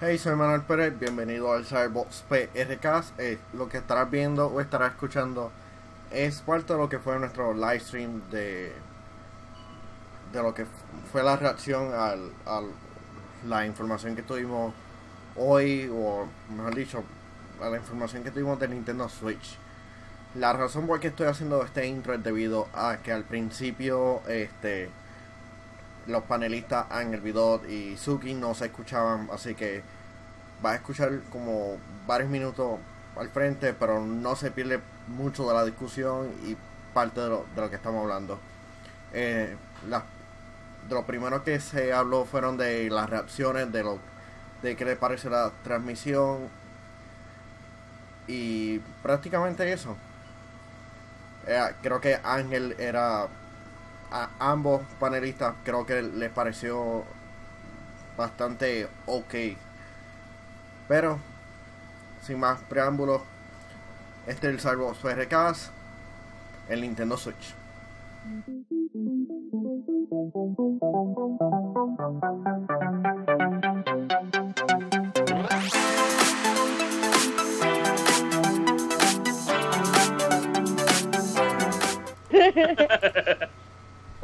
Hey, soy Manuel Pérez, bienvenido al Cyberbox PRK. Eh, lo que estarás viendo o estarás escuchando es parte de lo que fue nuestro live stream de, de lo que fue la reacción al, a la información que tuvimos hoy, o mejor dicho, a la información que tuvimos de Nintendo Switch. La razón por qué estoy haciendo este intro es debido a que al principio este los panelistas el video y Suki no se escuchaban, así que va a escuchar como varios minutos al frente, pero no se pierde mucho de la discusión y parte de lo, de lo que estamos hablando. Eh, de lo primero que se habló fueron de las reacciones, de lo de qué le parece la transmisión y prácticamente eso. Eh, creo que Ángel era a ambos panelistas creo que les pareció bastante ok. Pero, sin más preámbulos, este es el el Nintendo Switch.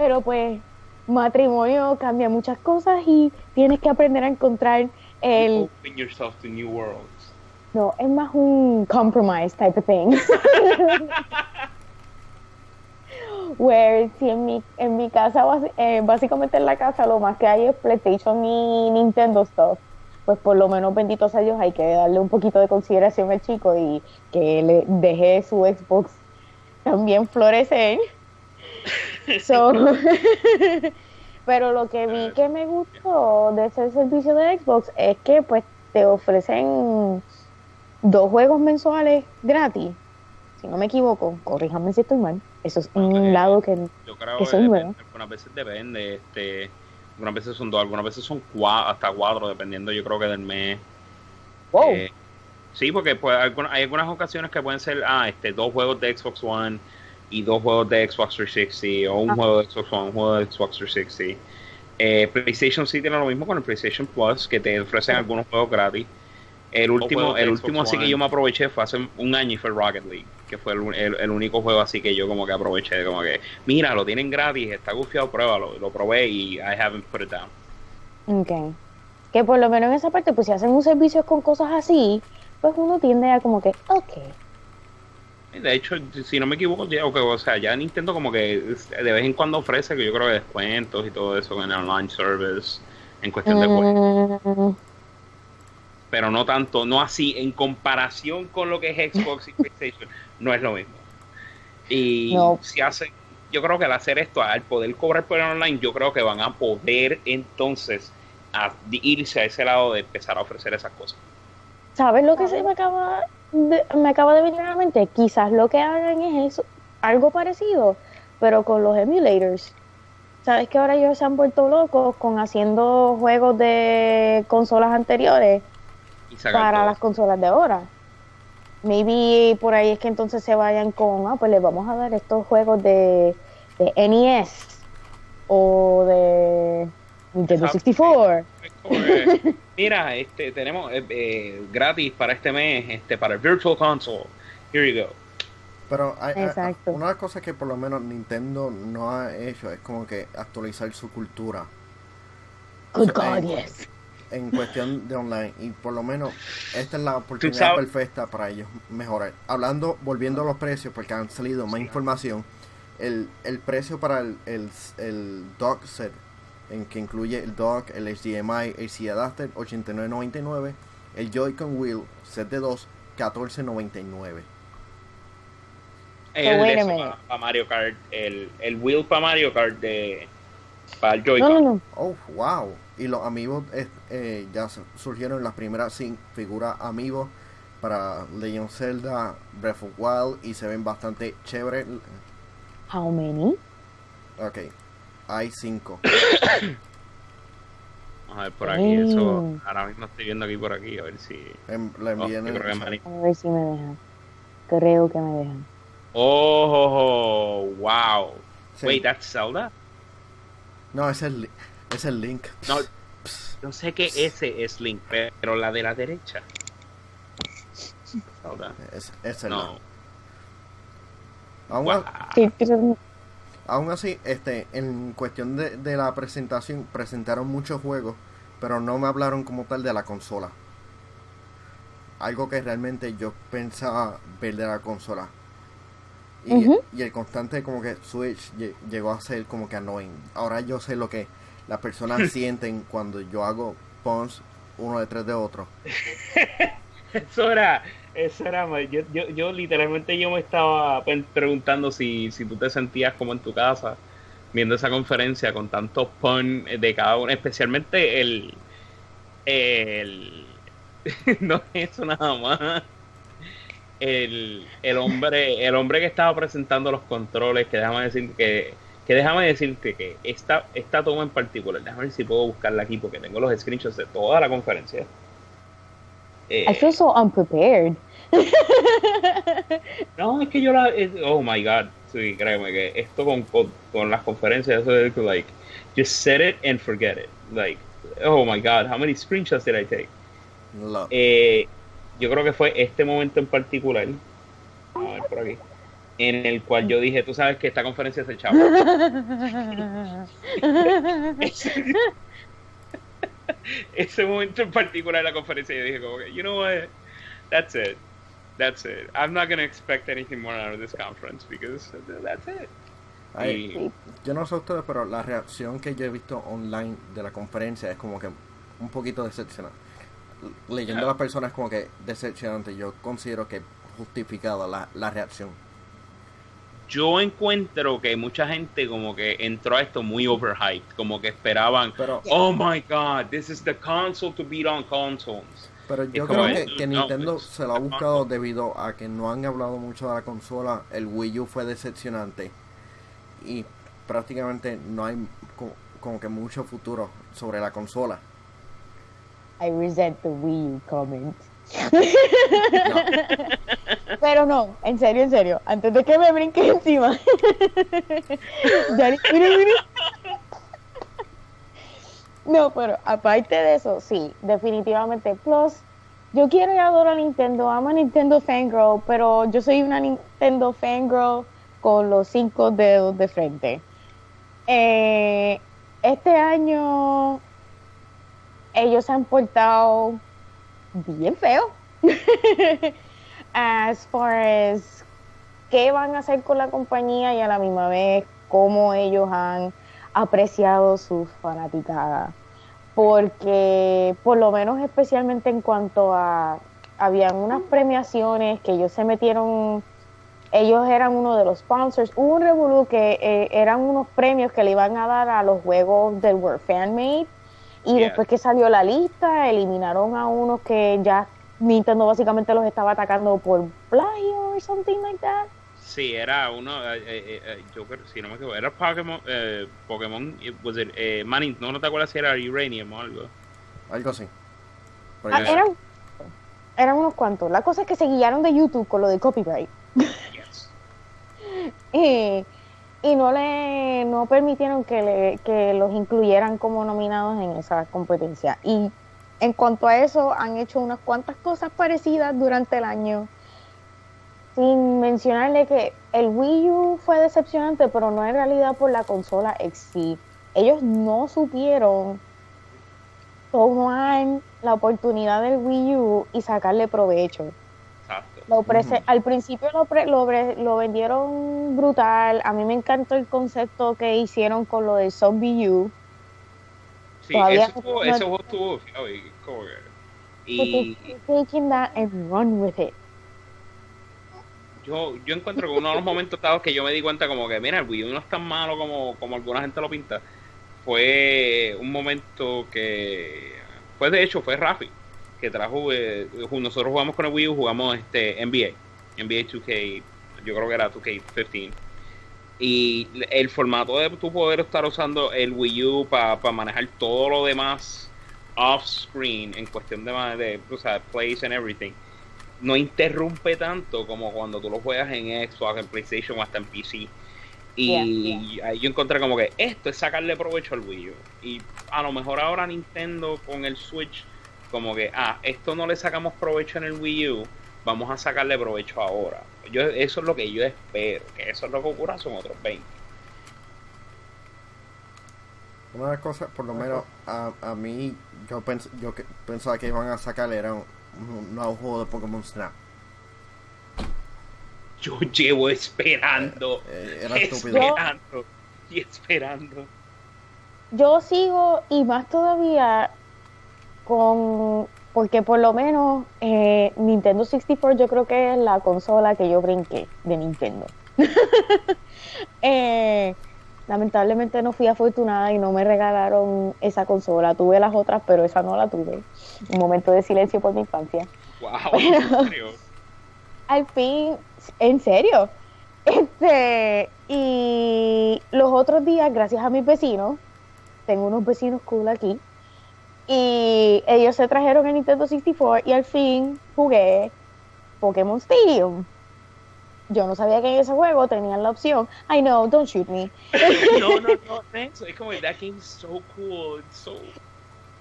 Pero pues matrimonio cambia muchas cosas y tienes que aprender a encontrar el... Open yourself to new worlds. No, es más un compromise type of thing. Where si en mi, en mi casa, eh, básicamente en la casa lo más que hay es PlayStation y Nintendo stuff, pues por lo menos benditos a Dios hay que darle un poquito de consideración al chico y que le deje su Xbox también florecer pero lo que vi que me gustó de ese servicio de Xbox es que pues te ofrecen dos juegos mensuales gratis. Si no me equivoco, corríjame si estoy mal. Eso es un lado que yo creo que algunas veces depende, este, algunas veces son dos, algunas veces son cuatro, hasta cuatro, dependiendo yo creo que del mes. Eh, sí, porque pues, hay algunas ocasiones que pueden ser ah, este, dos juegos de Xbox One y dos juegos de Xbox 360 o un ah. juego de Xbox One, un juego de Xbox 360. Eh, PlayStation sí tiene lo mismo con el PlayStation Plus, que te ofrecen algunos juegos gratis. El último, el último así que yo me aproveché fue hace un año y fue Rocket League, que fue el, único juego así que yo como que aproveché, como que, mira, lo tienen gratis, está gufiado, pruébalo. Lo probé y I haven't put it down. Ok. Que por lo menos en esa parte, pues si hacen un servicio con cosas así, pues uno tiende a como que, ok, de hecho, si no me equivoco, ya, o sea, ya Nintendo como que de vez en cuando ofrece, que yo creo que descuentos y todo eso en el online service, en cuestión de juegos. Mm. Pero no tanto, no así, en comparación con lo que es Xbox y PlayStation, no es lo mismo. Y si hacen, yo creo que al hacer esto, al poder cobrar por el online, yo creo que van a poder entonces a irse a ese lado de empezar a ofrecer esas cosas. ¿Sabes lo que se me acaba me acaba de venir a la mente, quizás lo que hagan es eso, algo parecido, pero con los emulators. Sabes que ahora ellos se han vuelto locos con haciendo juegos de consolas anteriores para las consolas de ahora. Maybe por ahí es que entonces se vayan con, ah, pues les vamos a dar estos juegos de, de NES o de Nintendo 64. Mira, este tenemos eh, eh, gratis para este mes, este para el Virtual Console. Here you go. Pero hay, una de las cosas que por lo menos Nintendo no ha hecho es como que actualizar su cultura. Good God, en, yes. En cuestión de online. Y por lo menos esta es la oportunidad perfecta para ellos mejorar. Hablando, volviendo a los precios, porque han salido más información. El, el precio para el, el, el dock set en que incluye el dock, el HDMI, AC adapter 89.99, el Joy-Con wheel set de 2 14.99. El para Mario Kart, el, el wheel para Mario Kart de para el Joy-Con. Oh, wow. Y los amigos eh, ya surgieron las primeras figuras amigos para Legend Zelda, Breath of Wild y se ven bastante chévere. How many? Ok, hay cinco. Vamos a ver por aquí, eso. Ahora mismo estoy viendo aquí por aquí, a ver si. Em, la oh, A ver si me dejan. Creo que me dejan. Oh, wow. Wait, that's Zelda? No, es el, es el Link. No, Yo sé que ese es Link, pero la de la derecha. Es, ese no. Aún, aún, así, este, en cuestión de, de la presentación, presentaron muchos juegos, pero no me hablaron como tal de la consola. Algo que realmente yo pensaba ver de la consola. Y, y el constante como que Switch llegó a ser como que annoying. Ahora yo sé lo que las personas sienten cuando yo hago pons uno detrás de otro. eso era, eso era, yo, yo, yo literalmente yo me estaba preguntando si, si tú te sentías como en tu casa viendo esa conferencia con tantos pon de cada uno, especialmente el, el no es eso nada más. El, el hombre, el hombre que estaba presentando los controles, que déjame decir que que déjame decirte que esta, esta toma en particular, déjame ver si puedo buscarla aquí porque tengo los screenshots de toda la conferencia. Eh, I feel so unprepared. no, es que yo la. oh my god, sí, créeme que esto con, con, las conferencias, eso es like, just set it and forget it. Like, oh my god, how many screenshots did I take? Eh, yo creo que fue este momento en particular. A ver por aquí en el cual yo dije, tú sabes que esta conferencia es el chavo. ese, momento en particular de la conferencia yo dije como que, you know what, that's it, that's it. I'm not going to expect anything more out of this conference because that's it. yo no sé ustedes, pero la reacción que yo he visto online de la conferencia es como que un poquito decepcionante. Leyendo a las personas como que decepcionante, yo considero que justificada la, la reacción yo encuentro que mucha gente como que entró a esto muy overhyped, como que esperaban, oh my god, this is the console to beat on consoles. Pero yo creo que, Nintendo pues, se lo ha buscado debido a que no han hablado mucho de la consola, el Wii U fue decepcionante y prácticamente no hay como, que mucho futuro sobre la consola. I resent the Wii U comment. Pero no, en serio, en serio, antes de que me brinque encima. no, pero aparte de eso, sí, definitivamente. Plus, yo quiero y adoro a Nintendo, amo a Nintendo Fangirl, pero yo soy una Nintendo Fangirl con los cinco dedos de frente. Eh, este año ellos han portado bien feo. as far as qué van a hacer con la compañía y a la misma vez cómo ellos han apreciado sus fanaticadas. Porque por lo menos especialmente en cuanto a habían unas premiaciones que ellos se metieron ellos eran uno de los sponsors. Hubo un revolú que eh, eran unos premios que le iban a dar a los juegos del World Fan Made y después que salió la lista, eliminaron a unos que ya Nintendo básicamente los estaba atacando por plagio o something like that. Sí, era uno, eh, eh, eh yo si no me equivoco, era Pokémon, eh, Pokémon, was it, eh, Manning, no, no te acuerdas si era Uranium o algo. Algo así. Ah, eran, eran unos cuantos. La cosa es que se guiaron de YouTube con lo de copyright. Yes. y no le no permitieron que, le, que los incluyeran como nominados en esa competencia. Y en cuanto a eso, han hecho unas cuantas cosas parecidas durante el año. Sin mencionarle que el Wii U fue decepcionante, pero no en realidad por la consola sí. Ellos no supieron tomar la oportunidad del Wii U y sacarle provecho. Lo Al principio lo, lo, vendieron brutal. A mí me encantó el concepto que hicieron con lo de Zombie U. Sí, eso, estuvo, eso estuvo y run with it. Yo, yo encuentro que uno de los momentos dados que yo me di cuenta como que, mira, el Wii U no es tan malo como, como alguna gente lo pinta. Fue un momento que, pues de hecho, fue Rafi que trajo, eh, nosotros jugamos con el Wii U, jugamos este NBA, NBA 2K, yo creo que era 2K15. Y el formato de tu poder estar usando el Wii U para manejar todo lo demás off screen en cuestión de, de o sea, plays and everything no interrumpe tanto como cuando tú lo juegas en Xbox, en PlayStation o hasta en PC. Y ahí yo encontré como que esto es sacarle provecho al Wii U. Y a lo mejor ahora Nintendo con el Switch, como que, ah, esto no le sacamos provecho en el Wii U, vamos a sacarle provecho ahora. Yo, eso es lo que yo espero, que eso es lo que ocurra, son otros 20. Una de las cosas, por lo menos a, a mí, yo, pens, yo que, pensaba que iban a sacarle era un, un nuevo juego de Pokémon Snap yo llevo esperando, eh, eh, esperando y esperando. Yo sigo y más todavía con, porque por lo menos eh, Nintendo 64 yo creo que es la consola que yo brinqué de Nintendo. lamentablemente no fui afortunada y no me regalaron esa consola. Tuve las otras, pero esa no la tuve. Un momento de silencio por mi infancia. Wow, al fin en serio. Este, y los otros días, gracias a mis vecinos, tengo unos vecinos cool aquí, y ellos se trajeron el Nintendo 64 y al fin jugué Pokémon Stadium. Yo no sabía que en ese juego tenían la opción. I know, don't shoot me. no, no, no, thanks. Es como, that game's so cool. It's so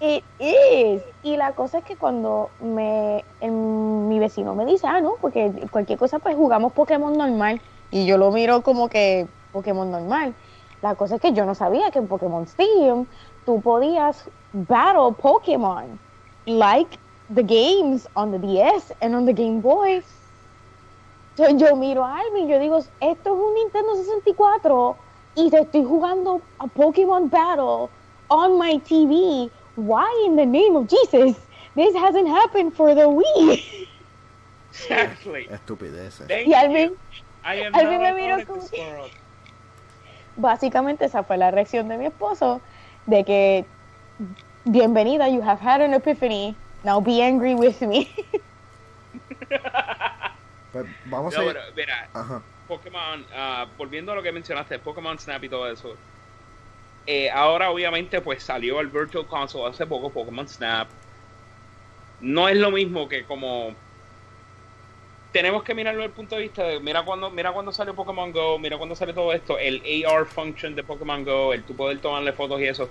It is. Y la cosa es que cuando me mi vecino me dice, ah, no, porque cualquier cosa pues jugamos Pokémon normal. Y yo lo miro como que Pokémon normal. La cosa es que yo no sabía que en Pokémon Stadium tú podías battle Pokémon like the games on the DS and on the Game Boy. Yo, yo miro a Alvin y yo digo, esto es un Nintendo 64 y te estoy jugando a Pokémon Battle on my TV why in the name of Jesus this hasn't happened for the Wii? Exactly. Estupideces. y Alvin, Alvin me miró como Básicamente esa fue la reacción de mi esposo de que bienvenida, you have had an epiphany. Now be angry with me. pues vamos no, a ver. mira, Pokémon, uh, volviendo a lo que mencionaste, Pokémon Snap y todo eso eh, ahora obviamente pues salió el Virtual Console hace poco, Pokémon Snap. No es lo mismo que como tenemos que mirarlo desde el punto de vista de mira cuando mira cuando salió Pokémon Go, mira cuando sale todo esto, el AR function de Pokémon Go, el tú poder tomarle fotos y eso.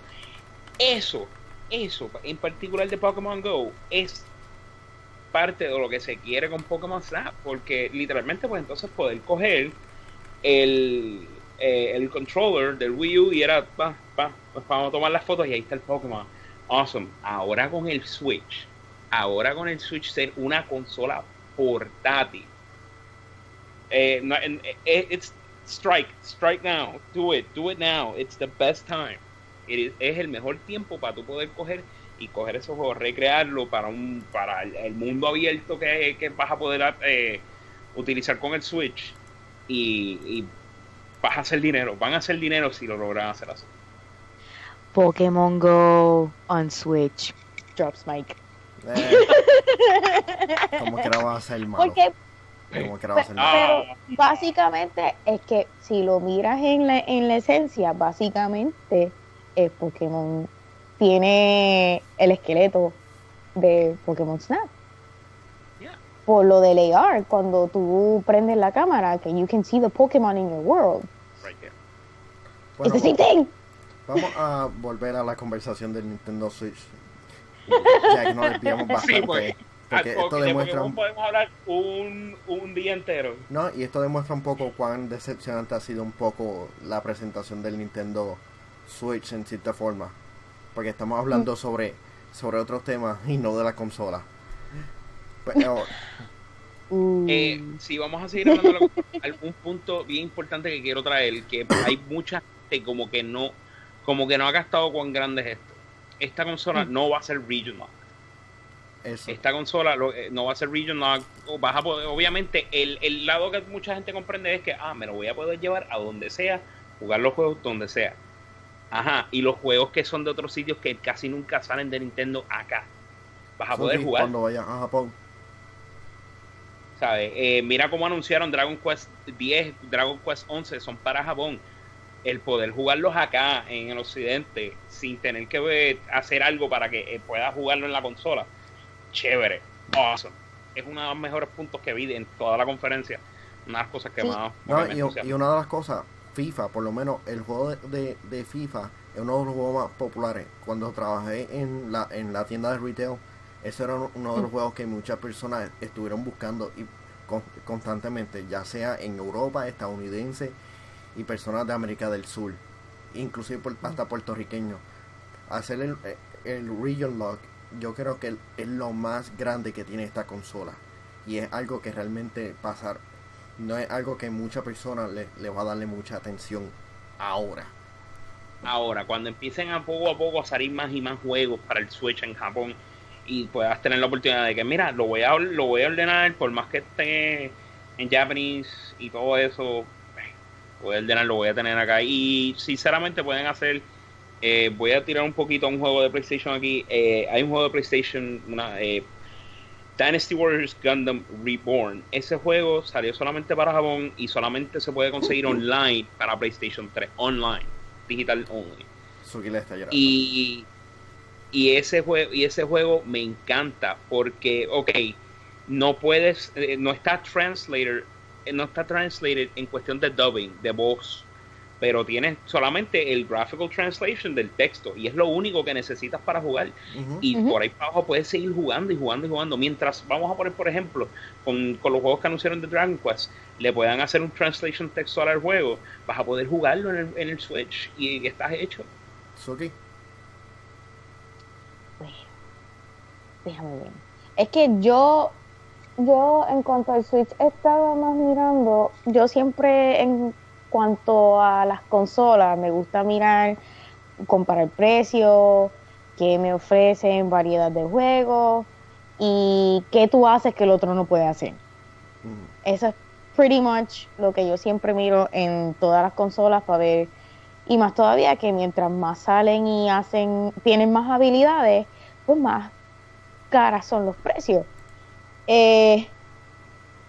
Eso, eso en particular de Pokémon Go es parte de lo que se quiere con Pokémon Snap, porque literalmente pues entonces poder coger el eh, el controller del Wii U y era, pa, pa, pues vamos a tomar las fotos y ahí está el Pokémon. Awesome. Ahora con el Switch, ahora con el Switch ser una consola portátil. Eh, eh, it's strike, strike now, do it, do it now. It's the best time. Es el mejor tiempo para tú poder coger y coger esos juegos, recrearlo para un para el, mundo abierto que, que vas a poder utilizar con el Switch y, y vas a hacer dinero, van a hacer dinero si lo logran hacer así. Pokémon Go on Switch. Drops Mike. Eh, como que no va a ser malo. Porque, como que no va a ser malo. Pero básicamente es que si lo miras en la, en la esencia, básicamente es Pokémon tiene el esqueleto de Pokémon Snap por lo del AR, cuando tú prendes la cámara, que you can see the Pokémon in your world. Right there. Bueno, It's Vamos a volver a la conversación del Nintendo Switch. Ya que nos desviamos bastante. Sí, pues, porque esto demuestra. Un... podemos hablar un, un día entero. No, y esto demuestra un poco cuán decepcionante ha sido un poco la presentación del Nintendo Switch en cierta forma. Porque estamos hablando mm. sobre, sobre otros temas y no de la consola. Pero, uh. eh, si vamos a seguir hablando de algún punto bien importante que quiero traer, que hay mucha gente como que no, como que no ha gastado con grandes esto. Esta consola mm. no va a ser regional. Esta consola eh, no va a ser regional. Vas a poder, obviamente, el, el lado que mucha gente comprende es que, ah, me lo voy a poder llevar a donde sea, jugar los juegos donde sea. Ajá, y los juegos que son de otros sitios que casi nunca salen de Nintendo acá. Vas a poder jugar. Cuando vayan a Japón. Eh, mira cómo anunciaron Dragon Quest 10, Dragon Quest 11, son para Japón. El poder jugarlos acá en el occidente sin tener que hacer algo para que eh, pueda jugarlo en la consola. Chévere, awesome. Es uno de los mejores puntos que vi en toda la conferencia. Una de las cosas que más. y, una de las cosas, FIFA, por lo menos el juego de, de, FIFA es uno de los juegos más populares. Cuando trabajé en la, en la tienda de retail, ese era uno de los mm. juegos que muchas personas estuvieron buscando y constantemente, ya sea en Europa, estadounidense y personas de América del Sur, inclusive por, hasta puertorriqueños. Hacer el, el Region Lock, yo creo que es lo más grande que tiene esta consola. Y es algo que realmente pasar, no es algo que muchas personas le, le va a darle mucha atención ahora. Ahora, cuando empiecen a poco a poco a salir más y más juegos para el Switch en Japón, y puedas tener la oportunidad de que, mira, lo voy a, lo voy a ordenar, por más que esté en Japanese y todo eso, voy a ordenar, lo voy a tener acá. Y sinceramente pueden hacer, eh, voy a tirar un poquito a un juego de PlayStation aquí. Eh, hay un juego de PlayStation, una, eh, Dynasty Warriors Gundam Reborn. Ese juego salió solamente para Japón y solamente se puede conseguir online para PlayStation 3, online, digital only. Y y ese juego, y ese juego me encanta porque, ok, no puedes, eh, no está translator, eh, no está translated en cuestión de dubbing, de voz, pero tienes solamente el graphical translation del texto y es lo único que necesitas para jugar. Y por ahí para abajo puedes seguir jugando y jugando y jugando. Mientras vamos a poner, por ejemplo, con, con los juegos que anunciaron de Dragon Quest, le puedan hacer un translation textual al juego, vas a poder jugarlo en el, en el Switch y estás hecho. Okay. déjame ver. Es que yo, yo en cuanto al Switch estaba más mirando, yo siempre en cuanto a las consolas me gusta mirar, comparar precio, qué me ofrecen, variedad de juegos y qué tú haces que el otro no puede hacer. Mm. Eso es pretty much lo que yo siempre miro en todas las consolas para ver y más todavía que mientras más salen y hacen tienen más habilidades pues más caras son los precios. Eh,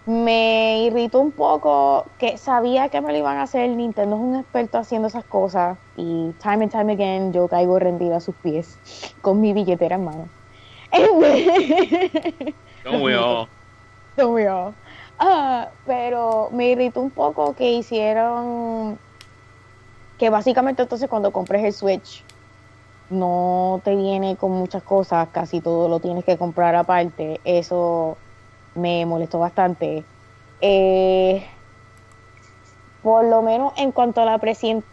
me irritó un poco que sabía que me lo iban a hacer. Nintendo es un experto haciendo esas cosas y time and time again yo caigo rendida a sus pies con mi billetera en mano. Don't we all. Don't we all. Ah, pero me irritó un poco que hicieron que básicamente entonces cuando compres el Switch no te viene con muchas cosas, casi todo lo tienes que comprar aparte. Eso me molestó bastante. Eh, por lo menos en cuanto a la,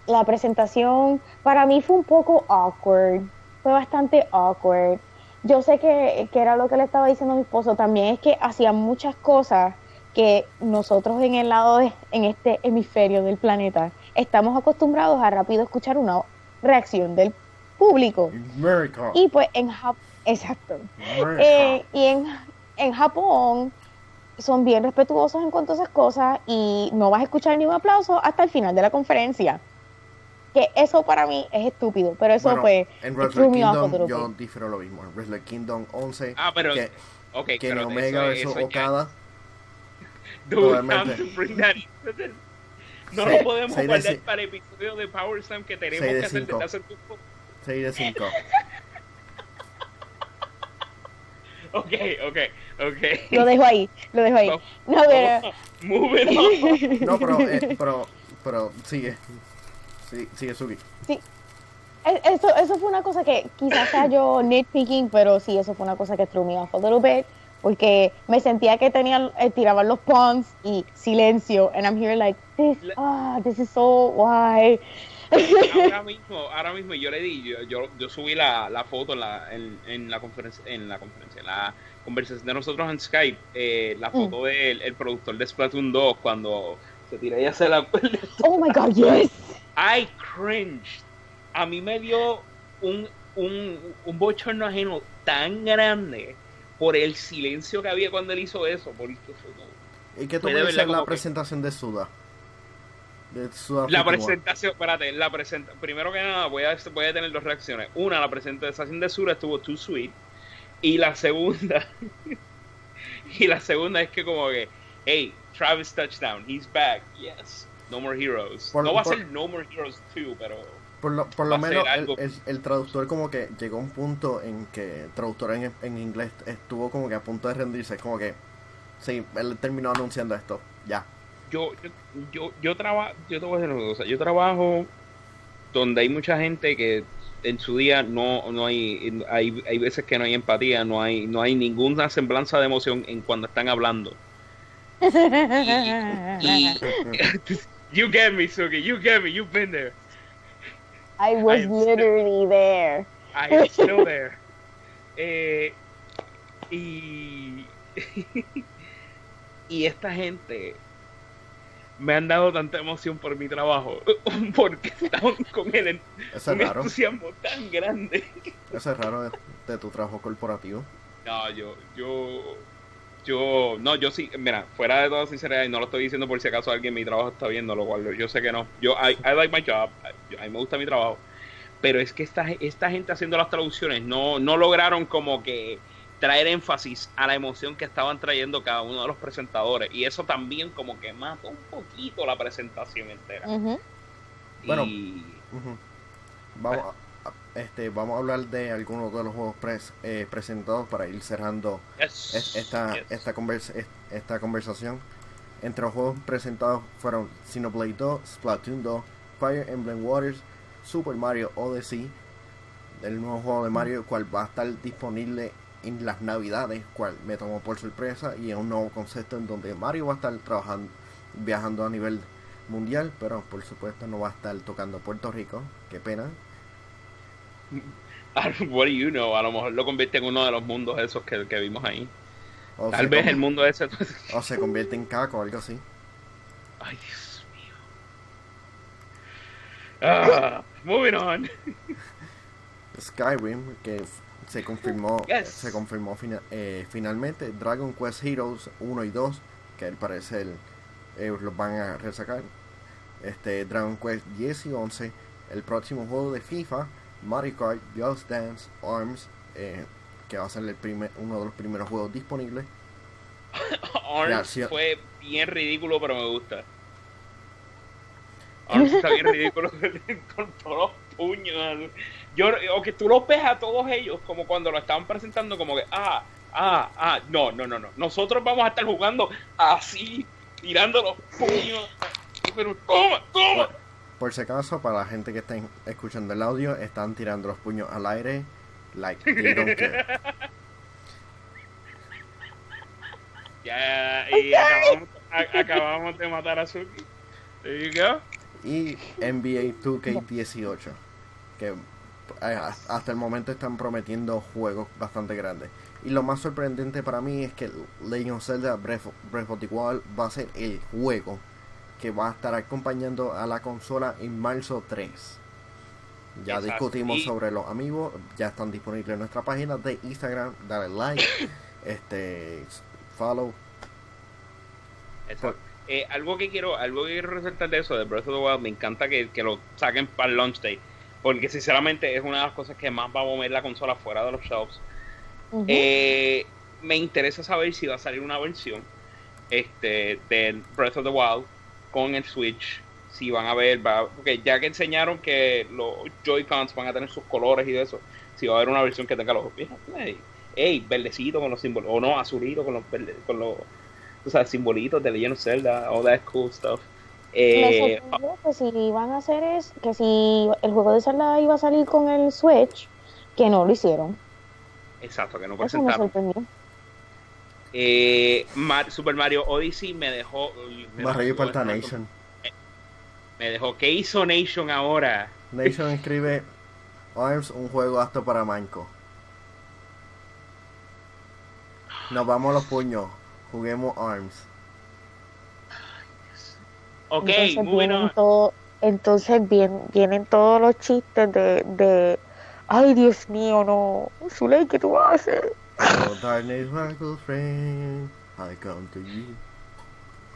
la presentación, para mí fue un poco awkward. Fue bastante awkward. Yo sé que, que era lo que le estaba diciendo a mi esposo. También es que hacían muchas cosas que nosotros en el lado de, en este hemisferio del planeta estamos acostumbrados a rápido escuchar una reacción del público. Y pues en Japón, exacto. Eh, y en, en Japón son bien respetuosos en cuanto a esas cosas y no vas a escuchar ni un aplauso hasta el final de la conferencia. Que eso para mí es estúpido, pero eso fue En Wrestle Kingdom yo difiero lo mismo. En Wrestle Kingdom 11, ah, pero, que, okay, que en Omega eso, eso Okada. No lo podemos guardar para el episodio de Power Slam que tenemos que hacer desde hace tiempo 6 de 5. ok, ok, ok. Lo dejo ahí, lo dejo ahí. No, pero... No, pero, eh, pero, pero sigue. Sí, sigue Suki. Sí. E, eso, eso fue una cosa que quizás sea yo nitpicking, pero sí, eso fue una cosa que threw me off a little bit. Porque me sentía que tenían, eh, tiraban los pawns y silencio. And I'm here like, this, ah, this is so, why? Ahora mismo, ahora mismo yo le di, yo, yo, subí la, la foto en la, en, en, la conferencia, en la conferencia, la conversación de nosotros en Skype, eh, la mm. foto del el productor de Splatoon 2 cuando se tira y hace la Oh my god, yes. I cringed. A mí me dio un, un, un bochorno ajeno tan grande por el silencio que había cuando él hizo eso. Porque ¿Y qué tú me dices la presentación de Suda? La presentación, espérate, la presenta primero que nada voy a, voy a tener dos reacciones. Una, la presentación de Sura estuvo too sweet. Y la segunda, y la segunda es que como que, hey, Travis touchdown, he's back, yes, no more heroes. no va a ser no more heroes 2, pero... Por lo, por lo menos el, el, traductor como que llegó a un punto en que el traductor en, en inglés estuvo como que a punto de rendirse, como que, sí, él terminó anunciando esto, ya, yo, yo, yo, trabajo, yo te voy a decir una cosa, yo trabajo donde hay mucha gente que en su día no, no hay, hay, hay veces que no hay empatía, no hay, no hay ninguna semblanza de emoción en cuando están hablando. you get me, Suki, you get me, you've been there. I was literally there. I am still there. Eh, y, y esta gente me han dado tanta emoción por mi trabajo porque estaban con el un entusiasmo tan grande. Eso es raro de, tu trabajo corporativo. No, yo, yo, yo, no, yo sí, mira, fuera de toda sinceridad, y no lo estoy diciendo por si acaso alguien mi trabajo está viendo, lo cual yo sé que no. Yo, I, like my job, a mí me gusta mi trabajo, pero es que esta, esta gente haciendo las traducciones no, no lograron como que traer énfasis a la emoción que estaban trayendo cada uno de los presentadores. Y eso también como que mata un poquito la presentación entera. Bueno, vamos, a, este, vamos a hablar de algunos de los juegos eh, presentados para ir cerrando esta, esta, esta conversación. Entre los juegos presentados fueron Xenoblade 2, Splatoon 2, Fire Emblem Waters, Super Mario Odyssey, el nuevo juego de Mario, cual va a estar disponible en las navidades, cual me tomó por sorpresa y es un nuevo concepto en donde Mario va a estar trabajando, viajando a nivel mundial, pero por supuesto no va a estar tocando Puerto Rico, qué pena. What do you know? A lo mejor lo convierte en uno de los mundos esos que, vimos ahí. Tal vez el mundo ese. o se convierte en caco o algo así. Ay, Dios mío. Ah, moving on. Skyrim, que se confirmó se confirmó eh, finalmente Dragon Quest Heroes 1 y 2 que al parecer eh, los van a resacar. Este Dragon Quest 10 y 11 el próximo juego de FIFA Mario Kart Just Dance Arms eh, que va a ser el primer, uno de los primeros juegos disponibles. Arms fue bien ridículo pero me gusta. Arms está bien ridículo con todos los puños yo, o que tú los ves a todos ellos como cuando lo estaban presentando, como que, ah, ah, ah, no, no, no, no. Nosotros vamos a estar jugando así, tirando los puños. Pero, toma, toma. Por, si acaso, para la gente que está escuchando el audio, están tirando los puños al aire, like they don't care. Ya, y acabamos, acabamos, de matar a Suki. There you go. Y NBA 2K18, que eh, hasta el momento están prometiendo juegos bastante grandes. Y lo más sorprendente para mí es que Legend of Zelda Breath, of the Wild va a ser el juego que va a estar acompañando a la consola en marzo 3. Ya discutimos sobre los amigos, ya están disponibles en nuestra página de Instagram, dale like, este follow. Eh, algo que quiero, algo que quiero resaltar de eso de Breath of the Wild, me encanta que, que lo saquen para el launch day porque sinceramente es una de las cosas que más va a mover la consola fuera de los shelves. Eh, me interesa saber si va a salir una versión este del Breath of the Wild con el Switch. Si van a ver, porque ya que enseñaron que los Joy-Cons van a tener sus colores y eso, si va a haber una versión que tenga los hey, verdecito con los símbolos, o no, azulito con los con los o sea, simbolitos de Legend of Zelda, all that cool stuff. Eh, que si iban a hacer es que si el juego de Zelda iba a salir con el Switch, que no lo hicieron. Exacto, que no presentaron. Eh, Super Mario Odyssey me dejó. Me dejó, Nation. Me dejó. ¿Qué hizo Nation ahora? Nation escribe ARMS, un juego apto para Manco. Nos vamos a los puños. Juguemos ARMS. Ok, entonces vienen, entonces vienen, todos los chistes de, de ay Dios mío, no, Zuley, ¿qué tú vas a hacer? Oh, I come to you.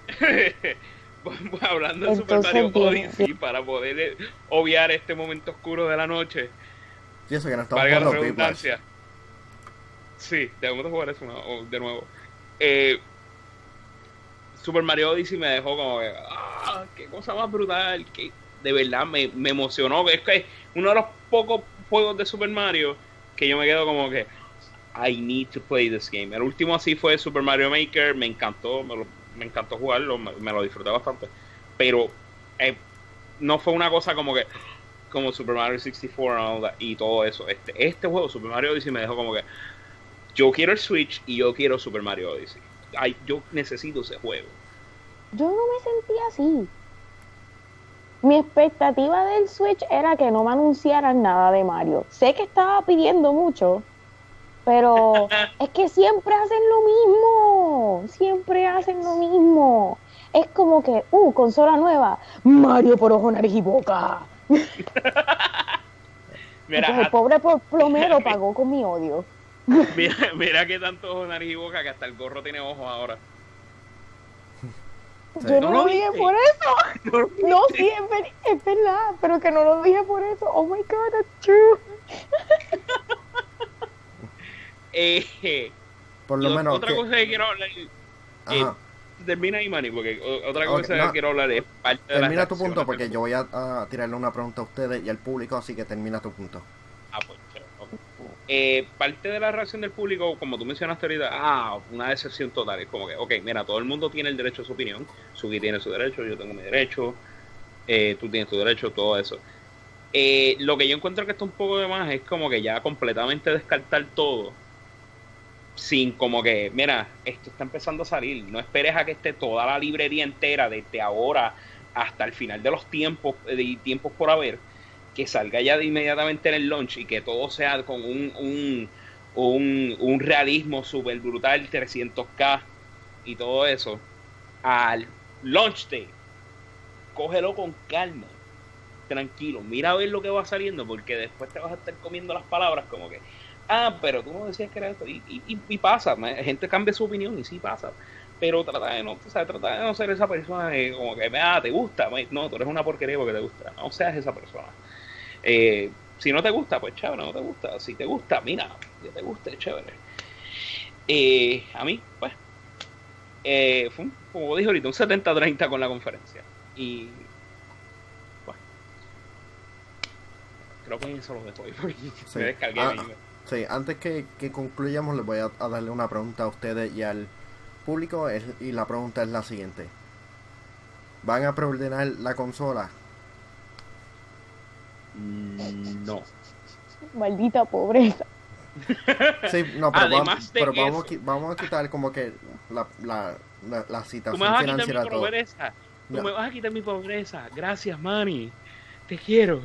Hablando de Super Mario Odyssey, para poder eh, obviar este momento oscuro de la noche. Sí, eso que no estamos jugando redundancia. Sí, debemos jugar eso de nuevo. Eh, Super Mario Odyssey me dejó como que, ah, qué cosa más brutal, que de verdad me, me emocionó. Es que es uno de los pocos juegos de Super Mario que yo me quedo como que, I need to play this game. El último así fue Super Mario Maker, me encantó, me me encantó jugarlo, me, lo disfruté bastante. Pero eh, no fue una cosa como que como Super Mario 64 y todo eso. Este, este juego, Super Mario Odyssey, me dejó como que yo quiero el Switch y yo quiero Super Mario Odyssey. Ay, yo necesito ese juego. Yo no me sentía así. Mi expectativa del Switch era que no me anunciaran nada de Mario. Sé que estaba pidiendo mucho, pero es que siempre hacen lo mismo. Siempre hacen lo mismo. Es como que, uh, consola nueva. Mario por ojo, nariz y boca. mira, el pobre plomero pagó con mi odio. Mira, mira que tanto ojo, nariz y boca que hasta el gorro tiene ojos ahora. Yo no, lo dije por eso. No, sí, es, verdad, pero que no lo dije por eso. Oh my god, that's true. eh, por lo, menos. Otra cosa que quiero hablar. Eh, termina ahí, Manny, porque otra cosa que quiero hablar es parte de Termina tu punto, porque yo voy a, tirarle una pregunta a ustedes y al público, así que termina tu punto. Ah, pues, eh, parte de la reacción del público, como tú mencionaste ahorita, ah, una decepción total. Es como que, ok, mira, todo el mundo tiene el derecho a su opinión. Sugi tiene su derecho, yo tengo mi derecho, eh, tú tienes tu derecho, todo eso. Eh, lo que yo encuentro que está un poco de más es como que ya completamente descartar todo. Sin como que, mira, esto está empezando a salir. No esperes a que esté toda la librería entera desde ahora hasta el final de los tiempos y tiempos por haber que salga ya de inmediatamente en el launch y que todo sea con un, un, un, un realismo súper brutal, 300k y todo eso, al launch day, cógelo con calma, tranquilo, mira a ver lo que va saliendo, porque después te vas a estar comiendo las palabras como que, ah, pero tú no decías que era esto, y, y, y pasa, gente cambia su opinión y sí pasa pero trata de no, o sea, trata de no ser esa persona como que, ah, te gusta, no, tú eres una porquería porque te gusta, no seas esa persona. Eh, si no te gusta, pues chévere, no te gusta. Si te gusta, mira, que te guste, chévere. Eh, a mí, pues, eh, fue, como dijo ahorita, un 70-30 con la conferencia. Y, bueno, creo que eso lo dejo ahí porque sí. me descargué. Ah, sí, antes que, que, concluyamos, les voy a, a, darle una pregunta a ustedes y al público. y la pregunta es la siguiente: ¿Van a preordenar la consola no. Maldita pobreza. Sí, no, pero, vamos, pero vamos, vamos, a quitar como que la, la, la, situación Tú me vas a quitar mi pobreza. Tú me vas a quitar mi pobreza. Gracias, Manny. Te quiero.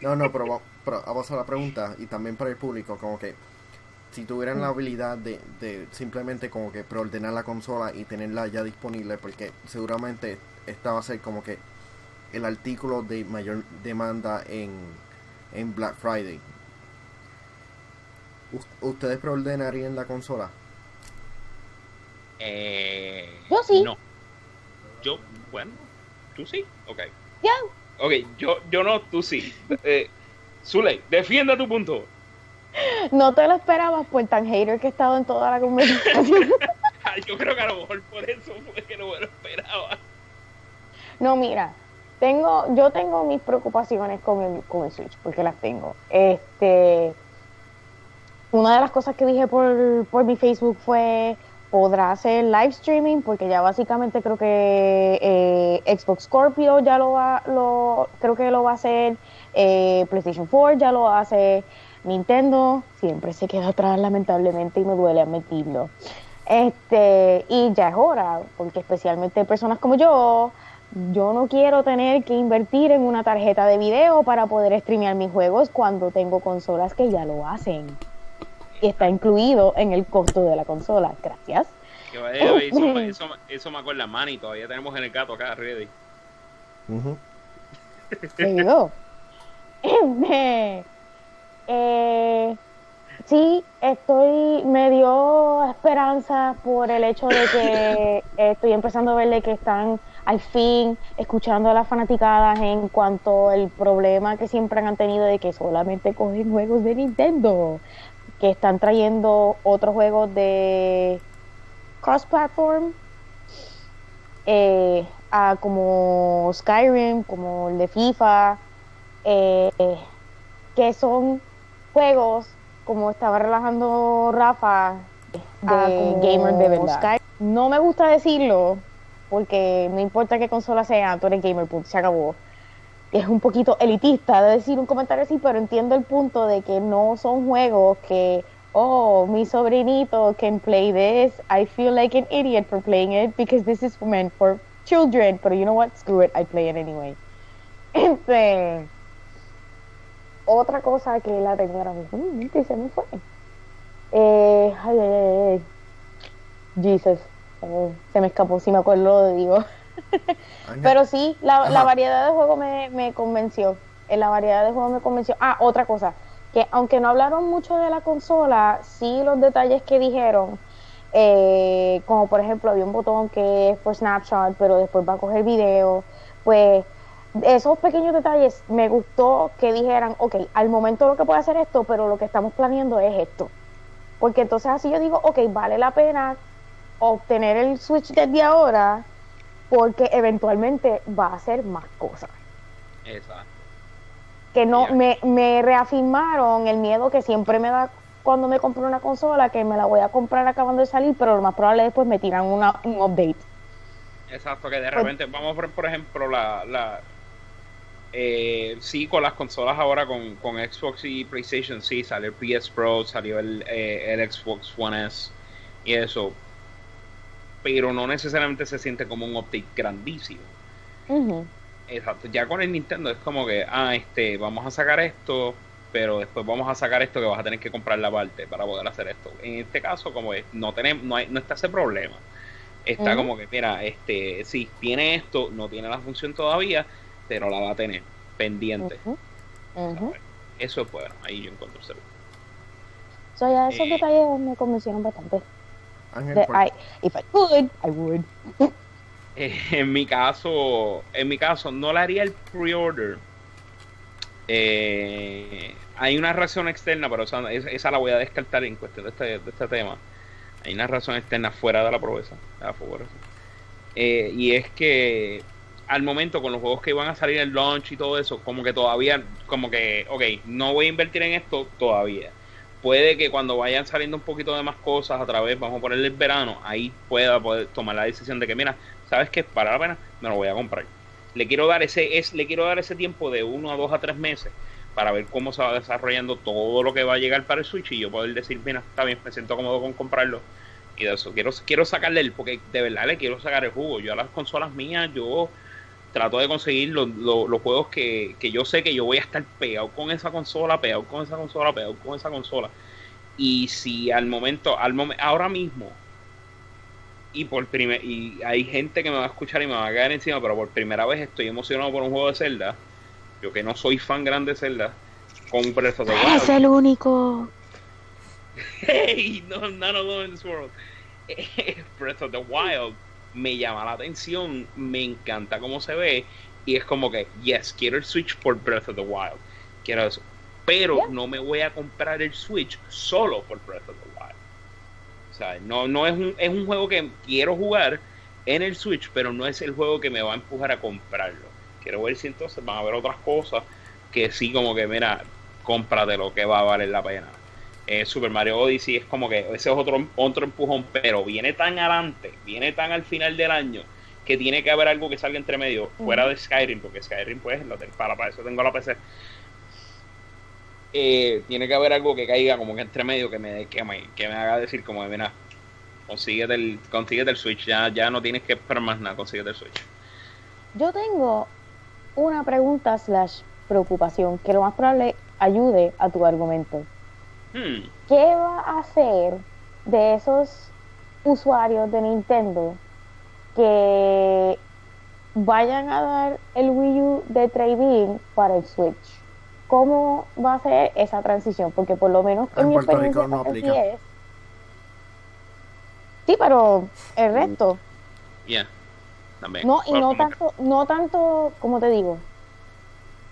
No, no, pero, pero vamos a la pregunta y también para el público, como que si tuvieran la habilidad de, de simplemente como que preordenar la consola y tenerla ya disponible, porque seguramente esta va a ser como que el artículo de mayor demanda en, en Black Friday. ¿Ustedes preordenarían la consola? Eh, yo sí. No. Yo, bueno, tú sí. Ok. Ya. Ok, yo, yo no, tú sí. Eh, Zuley, defienda tu punto. No te lo esperabas por tan hater que he estado en toda la conversación. yo creo que a lo mejor por eso fue que no me lo esperaba. No, mira, tengo, yo tengo mis preocupaciones con el, con el Switch, porque las tengo. Este, una de las cosas que dije por, por mi Facebook fue podrá hacer live streaming porque ya básicamente creo que eh, Xbox Scorpio ya lo va lo creo que lo va a hacer eh, PlayStation 4 ya lo hace Nintendo siempre se queda atrás lamentablemente y me duele admitirlo este y ya es hora porque especialmente personas como yo yo no quiero tener que invertir en una tarjeta de video para poder streamear mis juegos cuando tengo consolas que ya lo hacen. Y está incluido en el costo de la consola. Gracias. eso, eso, me acuerda Manny, todavía tenemos en el gato acá, ready. Uh eh, sí, estoy, me dio esperanza por el hecho de que estoy empezando a verle que están al fin escuchando a las fanaticadas en cuanto al problema que siempre han tenido de que solamente cogen juegos de Nintendo, que están trayendo otros juegos de cross-platform, eh, como Skyrim, como el de FIFA, eh, que son juegos, como estaba relajando Rafa, de gamer de verdad. No me gusta decirlo, porque no importa qué consola sea, tú eres gamer, punto, se acabó. Es un poquito elitista de decir un comentario así, pero entiendo el punto de que no son juegos que, oh, mi sobrinito can play this, I feel like an idiot for playing it because this is meant for children, but you know what, screw it, I play it anyway. Este, otra cosa que la tengo ahora mismo, se me fue. Eh, ay, ay, ay, Jesus, eh, se me escapó, si me acuerdo lo digo. Pero sí, la, la variedad de juegos me, me convenció. En la variedad de juegos me convenció. Ah, otra cosa, que aunque no hablaron mucho de la consola, sí los detalles que dijeron, eh, como por ejemplo había un botón que es por snapshot, pero después va a coger video, pues esos pequeños detalles me gustó que dijeran, ok, al momento lo que puede hacer esto, pero lo que estamos planeando es esto. Porque entonces así yo digo, ok, vale la pena obtener el Switch desde ahora porque eventualmente va a hacer más cosas. Exacto. Que no, me, me reafirmaron el miedo que siempre me da cuando me compro una consola, que me la voy a comprar acabando de salir, pero lo más probable después me tiran una, un update. Exacto, que de pues repente, vamos por, por ejemplo, la, la eh, sí, con las consolas ahora, con, con, Xbox y PlayStation, sí, salió el PS Pro, salió el, eh, el Xbox One S y eso, pero no necesariamente se siente como un update grandísimo. Exacto, ya con el Nintendo es como que, ah, este, vamos a sacar esto, pero después vamos a sacar esto que vas a tener que comprar la parte para poder hacer esto. En este caso, como es, no tenemos, no, hay, no está ese problema. Está como que, mira, este, sí, tiene esto, no tiene la función todavía, pero la va a tener pendiente. Eso es bueno, ahí yo encuentro seguro. So, ya esos eh, detalles me convencieron bastante. I, if I could, I would. Eh, en mi caso, en mi caso, no le haría el pre-order. Eh, hay una razón externa, pero esa, esa, la voy a descartar en cuestión de este, de este tema. Hay una razón externa fuera de la pobreza. Eh, y es que al momento con los juegos que iban a salir en launch y todo eso, como que todavía, como que, ok, no voy a invertir en esto todavía puede que cuando vayan saliendo un poquito de más cosas a través, vamos a ponerle el verano, ahí pueda poder tomar la decisión de que, mira, ¿sabes qué? Para la pena, me lo voy a comprar. Le quiero dar ese, es, le quiero dar ese tiempo de uno a dos a tres meses para ver cómo se va desarrollando todo lo que va a llegar para el Switch y yo poder decir, mira, está bien, me siento cómodo con comprarlo. Y de eso, quiero, quiero sacarle el, porque de verdad le quiero sacar el jugo. Yo a las consolas mías, yo trato de conseguir los, los, juegos que, que, yo sé que yo voy a estar pegado con esa consola, pegado con esa consola, pegado con esa consola. Y si al momento, al momento, ahora mismo, y por primer, y hay gente que me va a escuchar y me va a caer encima, pero por primera vez estoy emocionado por un juego de Zelda. Yo que no soy fan grande de Zelda, con Breath of the Wild. Es el único. Hey, no, none of them in this world. Breath of the Wild me llama la atención, me encanta cómo se ve y es como que, yes, quiero el Switch por Breath of the Wild. Quiero eso. Pero no me voy a comprar el Switch solo por Breath of the Wild. O sea, no, no es un, es un juego que quiero jugar en el Switch, pero no es el juego que me va a empujar a comprarlo. Quiero ver si entonces van a haber otras cosas que sí, como que, mira, cómprate lo que va a valer la pena. Super Mario Odyssey es como que ese es otro, otro empujón, pero viene tan adelante, viene tan al final del año que tiene que haber algo que salga entre medio, fuera de Skyrim, porque Skyrim pues lo para, para eso tengo la PC. Eh, tiene que haber algo que caiga como que entre medio que me, que me, me haga decir como mira, consíguete el, consíguete el Switch, ya, ya no tienes que esperar más nada, consíguete el Switch. Yo tengo una pregunta slash preocupación que lo más probable ayude a tu argumento. Hmm. ¿Qué va a hacer de esos usuarios de Nintendo que vayan a dar el Wii U de trading para el Switch? ¿Cómo va a ser esa transición? Porque por lo menos en, mi experiencia no es. Sí, pero el resto. Yeah. También. No, y no tanto, no tanto, como te digo,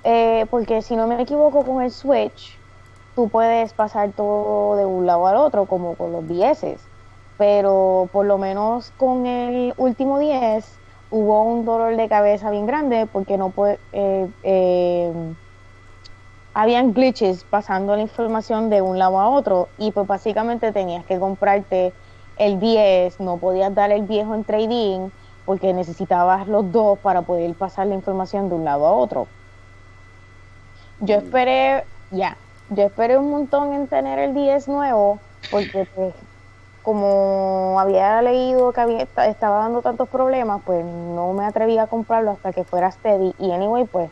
eh, porque si no me equivoco con el Switch, tú puedes pasar todo de un lado al otro, como con los 10 pero por lo menos con el último 10 hubo un dolor de cabeza bien grande porque no puede, eh, eh, habían glitches pasando la información de un lado a otro y pues básicamente tenías que comprarte el 10, no podías dar el viejo en trading porque necesitabas los dos para poder pasar la información de un lado a otro. Yo mm. esperé, ya, yo esperé un montón en tener el 10 nuevo, porque pues, como había leído que había, estaba dando tantos problemas, pues no me atreví a comprarlo hasta que fuera steady. Y anyway, pues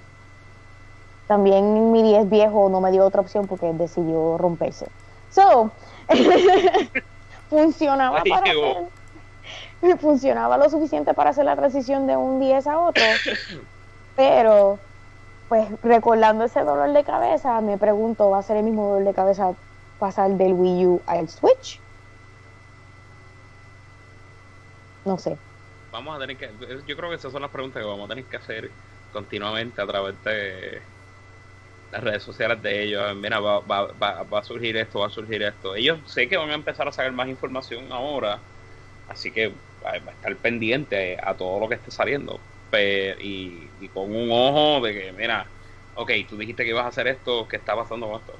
también mi 10 viejo no me dio otra opción porque decidió romperse. So, funcionaba para funcionaba lo suficiente para hacer la transición de un 10 a otro, pero pues recordando ese dolor de cabeza, me pregunto, ¿va a ser el mismo dolor de cabeza pasar del Wii U al Switch? No sé. Vamos a tener que, yo creo que esas son las preguntas que vamos a tener que hacer continuamente a través de las redes sociales de ellos. Mira, va, va, va, va a surgir esto, va a surgir esto. Ellos sé que van a empezar a sacar más información ahora, así que va a estar pendiente a todo lo que esté saliendo. Y, con un ojo de que, mira, ok, tú dijiste que ibas a hacer esto, ¿qué está pasando con esto?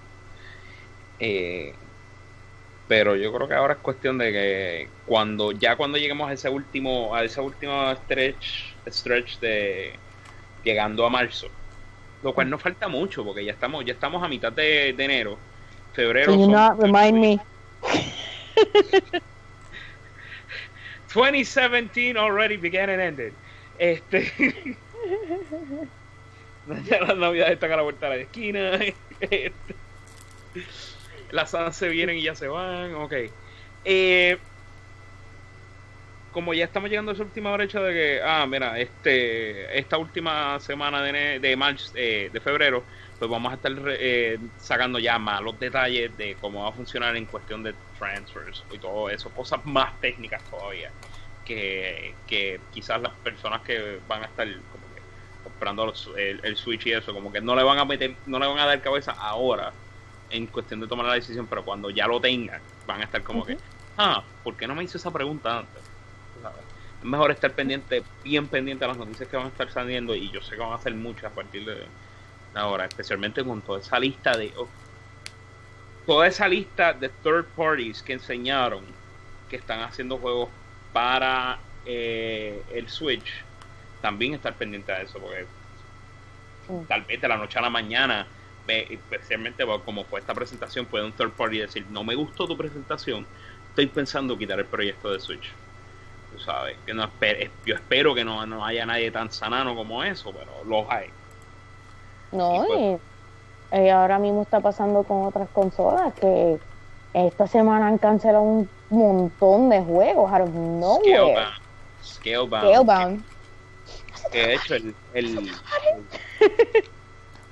Eh, pero yo creo que ahora es cuestión de que cuando ya cuando lleguemos a ese último a ese último stretch stretch de llegando a marzo lo cual no falta mucho porque ya estamos ya estamos a mitad de, enero febrero Can you not remind me 2017 already began and ended. Este. las navidades están a la vuelta de la esquina. Este, las se vienen y ya se van. Ok. Eh, como ya estamos llegando a esa última brecha de que, ah, mira, este, esta última semana de, de marzo, eh, de febrero, pues vamos a estar eh, sacando ya más los detalles de cómo va a funcionar en cuestión de transfers y todo eso, cosas más técnicas todavía que, que quizás las personas que van a estar como que comprando el, Switch y eso, como que no le van a meter, no le van a dar cabeza ahora en cuestión de tomar la decisión, pero cuando ya lo tengan, van a estar como que, ah, ¿por qué no me hizo esa pregunta antes? Es mejor estar pendiente, bien pendiente a las noticias que van a estar saliendo y yo sé que van a ser muchas a partir de ahora, especialmente con toda esa lista de... toda esa lista de third parties que enseñaron que están haciendo juegos para eh, el Switch, también estar pendiente de eso, porque tal vez de la noche a la mañana, especialmente como fue esta presentación, puede un third party decir, no me gustó tu presentación, estoy pensando quitar el proyecto de Switch. Tú sabes, que no yo espero que no, no haya nadie tan sanano como eso, pero los hay. No, y, pues ahora mismo está pasando con otras consolas que esta semana han cancelado un montón de juegos out of nowhere. Scalebound. Scalebound. Que, de hecho el el,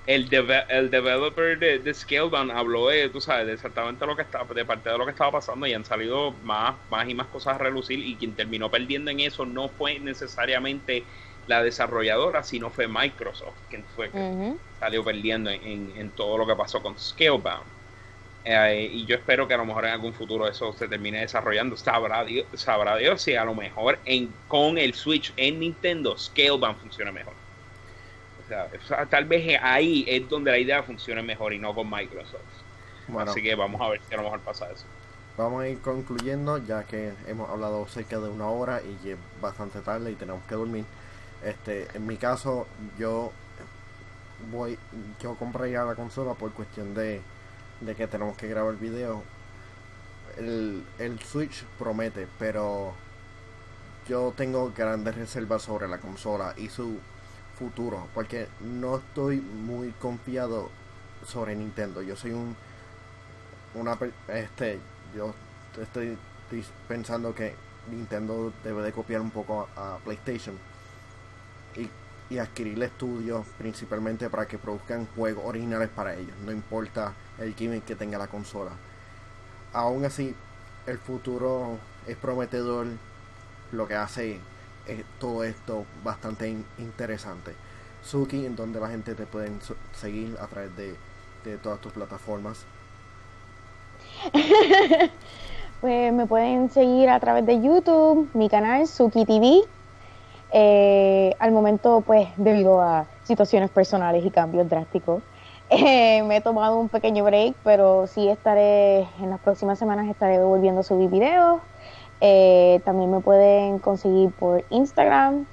el, el, developer de, de, Scalebound habló de, tú sabes, de exactamente lo que estaba, de parte de lo que estaba pasando y han salido más, más y más cosas a relucir y quien terminó perdiendo en eso no fue necesariamente la desarrolladora, sino fue Microsoft, quien fue que salió perdiendo en, en, todo lo que pasó con Scalebound. Eh, y yo espero que a lo mejor en algún futuro eso se termine desarrollando. Sabrá Dios, sabrá Dios si a lo mejor en, con el Switch en Nintendo Scalebound funciona mejor. O sea, tal vez ahí es donde la idea funcione mejor y no con Microsoft. Así que vamos a ver si a lo mejor pasa eso. Vamos a ir concluyendo ya que hemos hablado cerca de una hora y es bastante tarde y tenemos que dormir. Este, en mi caso, yo voy, yo compraría la consola por cuestión de de que tenemos que grabar video. El, el Switch promete, pero yo tengo grandes reservas sobre la consola y su futuro, porque no estoy muy confiado sobre Nintendo. Yo soy un una este yo estoy, pensando que Nintendo debe de copiar un poco a, PlayStation y, y adquirir estudios principalmente para que produzcan juegos originales para ellos, no importa el gimmick que tenga la consola. Aún así, el futuro es prometedor, lo que hace es todo esto bastante interesante. Suki, en donde la gente te puede seguir a través de, todas tus plataformas. pues me pueden seguir a través de YouTube, mi canal Suki TV. Eh, al momento, pues debido a situaciones personales y cambios drásticos, eh, me he tomado un pequeño break, pero sí estaré, en las próximas semanas estaré volviendo a subir videos. Eh, también me pueden conseguir por Instagram,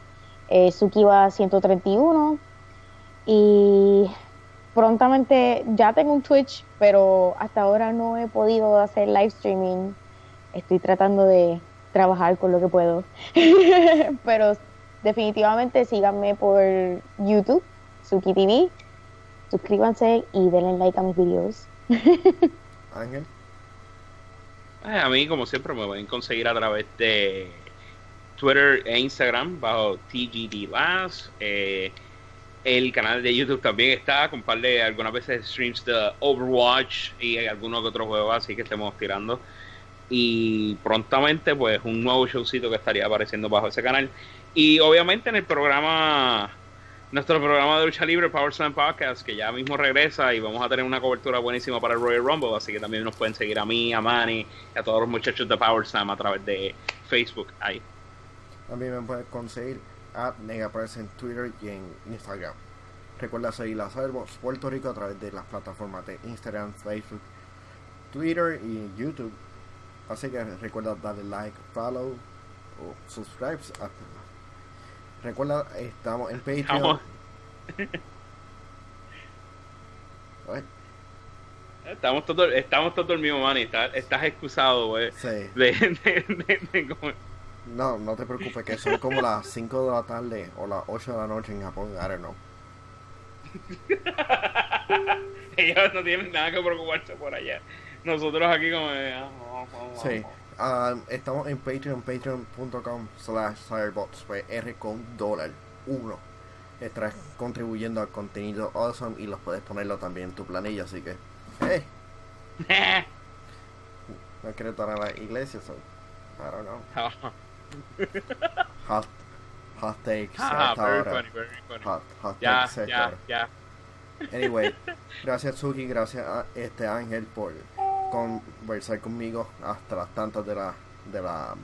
eh, Sukiwa131. Y prontamente ya tengo un Twitch, pero hasta ahora no he podido hacer live streaming. Estoy tratando de trabajar con lo que puedo. pero definitivamente síganme por YouTube, Suki TV. Suscríbanse y denle like a mis videos. Ángel. Eh, a mí, como siempre, me pueden conseguir a través de Twitter e Instagram bajo TGD Eh, el canal de YouTube también está, comparle algunas veces streams de Overwatch y algunos otros juegos así que estemos tirando. Y prontamente, pues, un nuevo showcito que estaría apareciendo bajo ese canal. Y obviamente en el programa nuestro programa de lucha libre, Power Slam Podcast, que ya mismo regresa y vamos a tener una cobertura buenísima para el Royal Rumble, así que también nos pueden seguir a mí, a Manny y a todos los muchachos de Power Slam a través de Facebook ahí. También me pueden conseguir a Negapress en Twitter y en Instagram. Recuerda seguir la Cyberbox Puerto Rico a través de las plataformas de Instagram, Facebook, Twitter y YouTube. Así que recuerda darle like, follow o subscribe. Recuerda, estamos en Patreon. Estamos todos estamos todo dormidos, man. Estás, estás excusado, güey. Sí. No, no te preocupes, que son como las 5 de la tarde o las 8 de la noche en Japón. I don't know. Ellos no tienen nada que preocuparse por allá. Nosotros aquí como... Ah, sí. Ah, estamos en Patreon, patreon.com slash R con dólar 1. Estás contribuyendo al contenido awesome y los puedes ponerlo también en tu planilla, así que, hey. no quiero estar en la iglesia, so, I don't know. hot, hot takes ah, very funny, very funny. Hot, hot ya, takes ya, ya. Anyway, gracias Suki, gracias a este Ángel por conversar conmigo hasta las tantas de la, de la,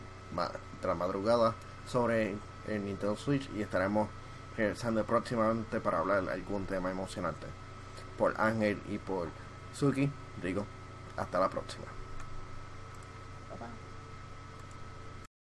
de la madrugada sobre el Nintendo Switch y estaremos regresando próximamente para hablar algún tema emocionante. Por Ángel y por Suki, digo, hasta la próxima.